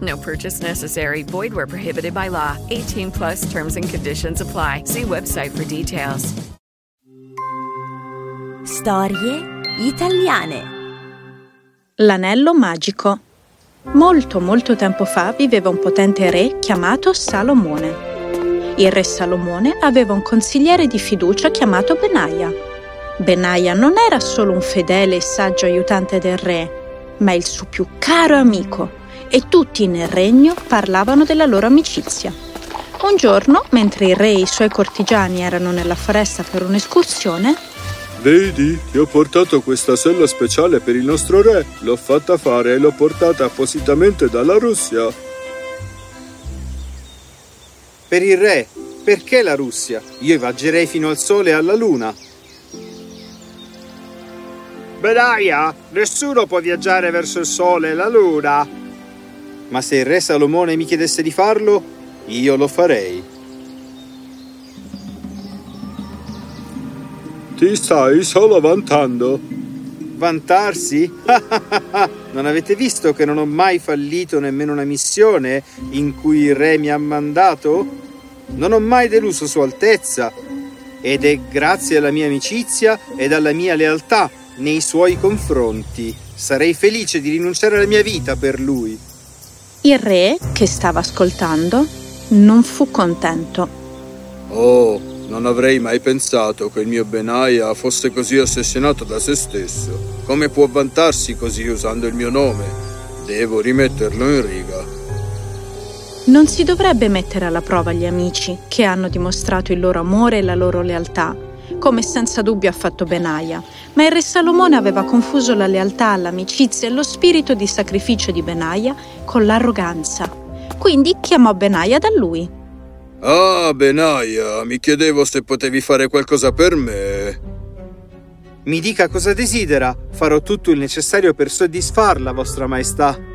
No purchase necessary. Void where prohibited by law. 18 plus terms and conditions apply. See website for details. Storie italiane. L'anello magico. Molto molto tempo fa viveva un potente re chiamato Salomone. Il re Salomone aveva un consigliere di fiducia chiamato Benaia. Benaia non era solo un fedele e saggio aiutante del re, ma il suo più caro amico e tutti nel regno parlavano della loro amicizia. Un giorno, mentre il re e i suoi cortigiani erano nella foresta per un'escursione, Vedi, ti ho portato questa sella speciale per il nostro re. L'ho fatta fare e l'ho portata appositamente dalla Russia. Per il re, perché la Russia? Io viaggerei fino al sole e alla luna. Benaia, nessuno può viaggiare verso il sole e la luna. Ma se il re Salomone mi chiedesse di farlo, io lo farei. Ti stai solo vantando. Vantarsi? non avete visto che non ho mai fallito nemmeno una missione in cui il re mi ha mandato? Non ho mai deluso Sua Altezza. Ed è grazie alla mia amicizia ed alla mia lealtà nei suoi confronti. Sarei felice di rinunciare alla mia vita per lui. Il re, che stava ascoltando, non fu contento. Oh, non avrei mai pensato che il mio Benaia fosse così ossessionato da se stesso. Come può vantarsi così usando il mio nome? Devo rimetterlo in riga. Non si dovrebbe mettere alla prova gli amici che hanno dimostrato il loro amore e la loro lealtà, come senza dubbio ha fatto Benaia, ma il re Salomone aveva confuso la lealtà, l'amicizia e lo spirito di sacrificio di Benaia con l'arroganza. Quindi chiamò Benaia da lui. Ah, Benaia, mi chiedevo se potevi fare qualcosa per me. Mi dica cosa desidera. Farò tutto il necessario per soddisfarla, Vostra Maestà.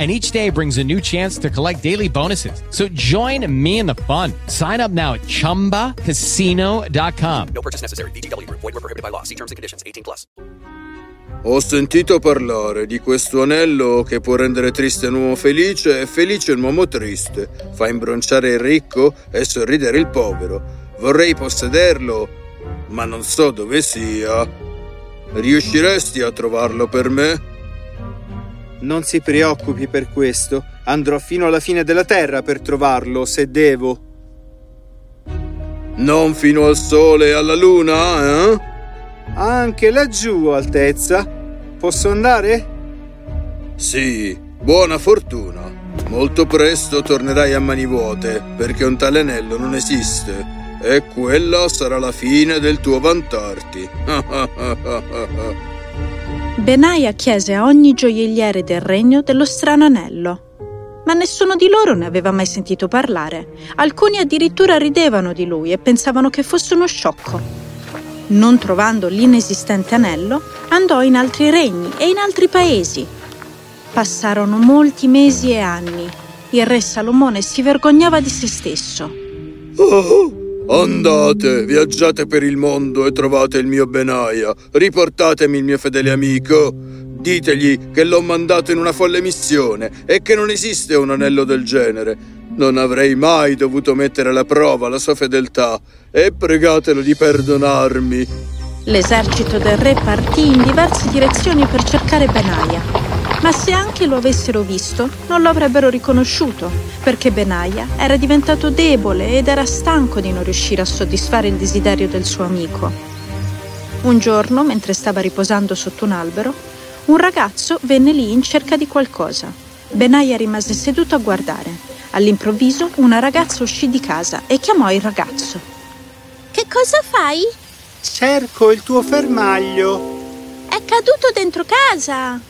and each day brings a new chance to collect daily bonuses. So join me in the fun. Sign up now at ChumbaCasino.com. No purchase necessary. VGW. Void were prohibited by law. See terms and conditions. 18 plus. Ho sentito parlare di questo anello che può rendere triste un uomo felice e felice un uomo triste, fa imbronciare il ricco e sorridere il povero. Vorrei possederlo, ma non so dove sia. Riusciresti a trovarlo per me? Non si preoccupi per questo. Andrò fino alla fine della terra per trovarlo, se devo. Non fino al sole e alla luna, eh? Anche laggiù, Altezza. Posso andare? Sì, buona fortuna. Molto presto tornerai a mani vuote, perché un tale anello non esiste. E quella sarà la fine del tuo vantarti. Benaia chiese a ogni gioielliere del regno dello strano anello. Ma nessuno di loro ne aveva mai sentito parlare. Alcuni addirittura ridevano di lui e pensavano che fosse uno sciocco. Non trovando l'inesistente anello, andò in altri regni e in altri paesi. Passarono molti mesi e anni. Il re Salomone si vergognava di se stesso. Oh, andate, viaggiate per il mondo e trovate il mio Benaia. Riportatemi il mio fedele amico. Ditegli che l'ho mandato in una folle missione e che non esiste un anello del genere. Non avrei mai dovuto mettere alla prova la sua fedeltà e pregatelo di perdonarmi. L'esercito del re partì in diverse direzioni per cercare Benaia, ma se anche lo avessero visto non lo avrebbero riconosciuto, perché Benaia era diventato debole ed era stanco di non riuscire a soddisfare il desiderio del suo amico. Un giorno, mentre stava riposando sotto un albero, un ragazzo venne lì in cerca di qualcosa. Benaia rimase seduto a guardare. All'improvviso una ragazza uscì di casa e chiamò il ragazzo. Che cosa fai? Cerco il tuo fermaglio. È caduto dentro casa.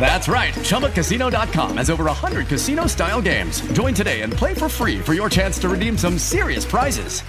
That's right. ChumbaCasino.com has over 100 casino style games. Join today and play for free for your chance to redeem some serious prizes.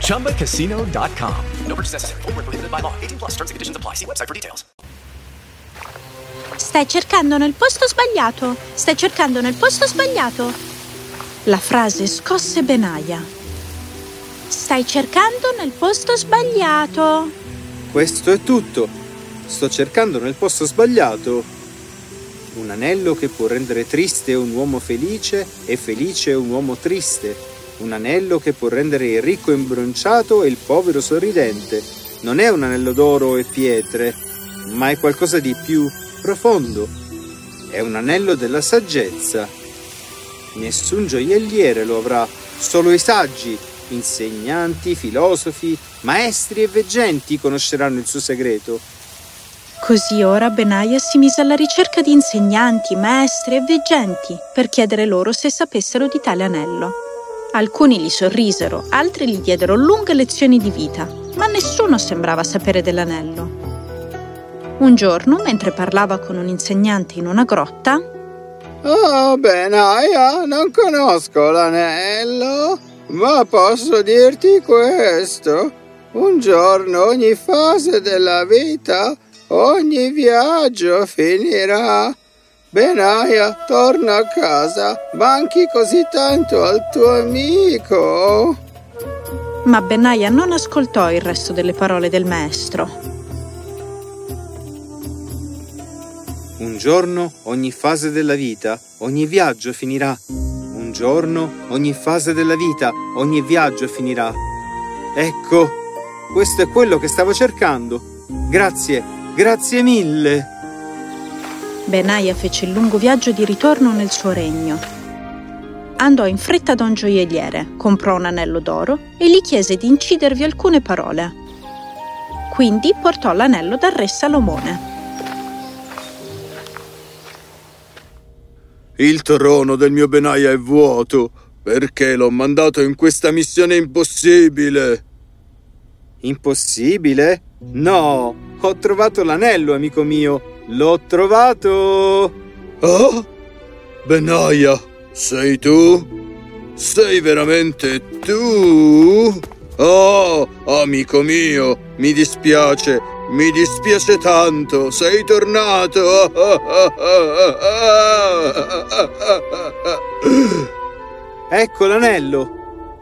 ChumbaCasino.com. No purchase necessary. Full prohibited by law. 18 plus terms and conditions apply. See website for details. Stai cercando nel posto sbagliato. Stai cercando nel posto sbagliato. La frase scosse Benaia. Stai cercando nel posto sbagliato. Questo è tutto. Sto cercando nel posto sbagliato. Un anello che può rendere triste un uomo felice e felice un uomo triste. Un anello che può rendere il ricco imbronciato e il povero sorridente. Non è un anello d'oro e pietre, ma è qualcosa di più profondo. È un anello della saggezza. Nessun gioielliere lo avrà, solo i saggi, insegnanti, filosofi, maestri e veggenti conosceranno il suo segreto. Così ora Benaia si mise alla ricerca di insegnanti, maestri e veggenti per chiedere loro se sapessero di tale anello. Alcuni gli sorrisero, altri gli diedero lunghe lezioni di vita, ma nessuno sembrava sapere dell'anello. Un giorno, mentre parlava con un insegnante in una grotta, Oh, Benaia, non conosco l'anello, ma posso dirti questo. Un giorno ogni fase della vita, ogni viaggio finirà. Benaia, torna a casa, manchi così tanto al tuo amico. Ma Benaia non ascoltò il resto delle parole del maestro. Un giorno ogni fase della vita, ogni viaggio finirà. Un giorno ogni fase della vita, ogni viaggio finirà. Ecco, questo è quello che stavo cercando. Grazie, grazie mille. Benaia fece il lungo viaggio di ritorno nel suo regno. Andò in fretta da un gioielliere, comprò un anello d'oro e gli chiese di incidervi alcune parole. Quindi portò l'anello dal re Salomone. Il trono del mio Benaia è vuoto perché l'ho mandato in questa missione impossibile. Impossibile? No, Ho trovato l'anello, amico mio. L'ho trovato! Oh? Benaia, sei tu? Sei veramente tu? Oh, amico mio, mi dispiace, mi dispiace tanto, sei tornato. Ecco l'anello.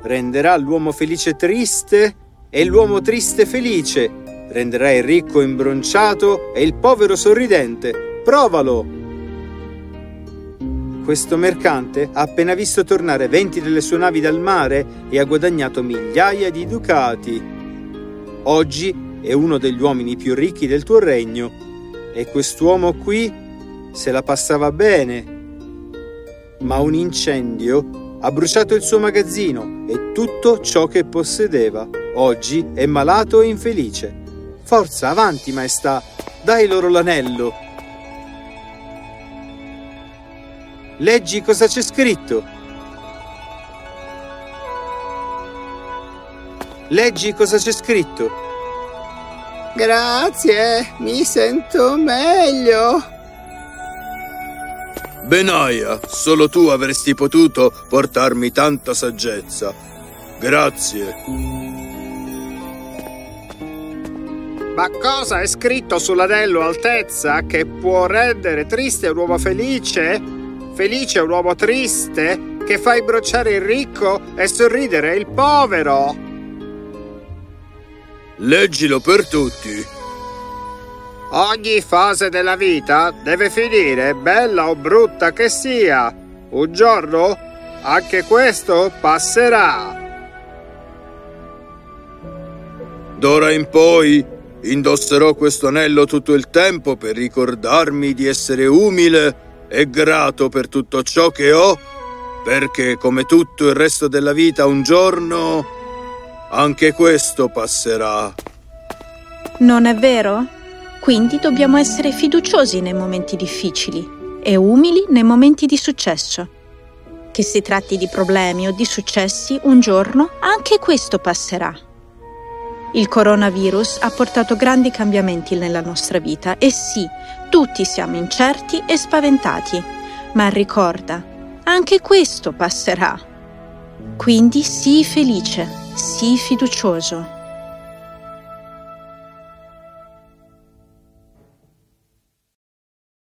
Renderà l'uomo felice triste e l'uomo triste felice. Renderà il ricco imbronciato e il povero sorridente. Provalo! Questo mercante ha appena visto tornare 20 delle sue navi dal mare e ha guadagnato migliaia di ducati. Oggi è uno degli uomini più ricchi del tuo regno e quest'uomo qui se la passava bene. Ma un incendio ha bruciato il suo magazzino e tutto ciò che possedeva. Oggi è malato e infelice. Forza, avanti, maestà, dai loro l'anello. Leggi cosa c'è scritto. Leggi cosa c'è scritto. Grazie, mi sento meglio. Benaia, solo tu avresti potuto portarmi tanta saggezza. Grazie. Ma cosa è scritto sull'anello altezza che può rendere triste un uomo felice? Felice un uomo triste che fa imbronciare il ricco e sorridere il povero. Leggilo per tutti. Ogni fase della vita deve finire, bella o brutta che sia. Un giorno anche questo passerà. D'ora in poi indosserò questo anello tutto il tempo per ricordarmi di essere umile e grato per tutto ciò che ho, perché come tutto il resto della vita un giorno anche questo passerà. Non è vero? Quindi dobbiamo essere fiduciosi nei momenti difficili e umili nei momenti di successo. Che si tratti di problemi o di successi, un giorno anche questo passerà. Il coronavirus ha portato grandi cambiamenti nella nostra vita e sì, tutti siamo incerti e spaventati, ma ricorda, anche questo passerà. Quindi sii felice, sii fiducioso.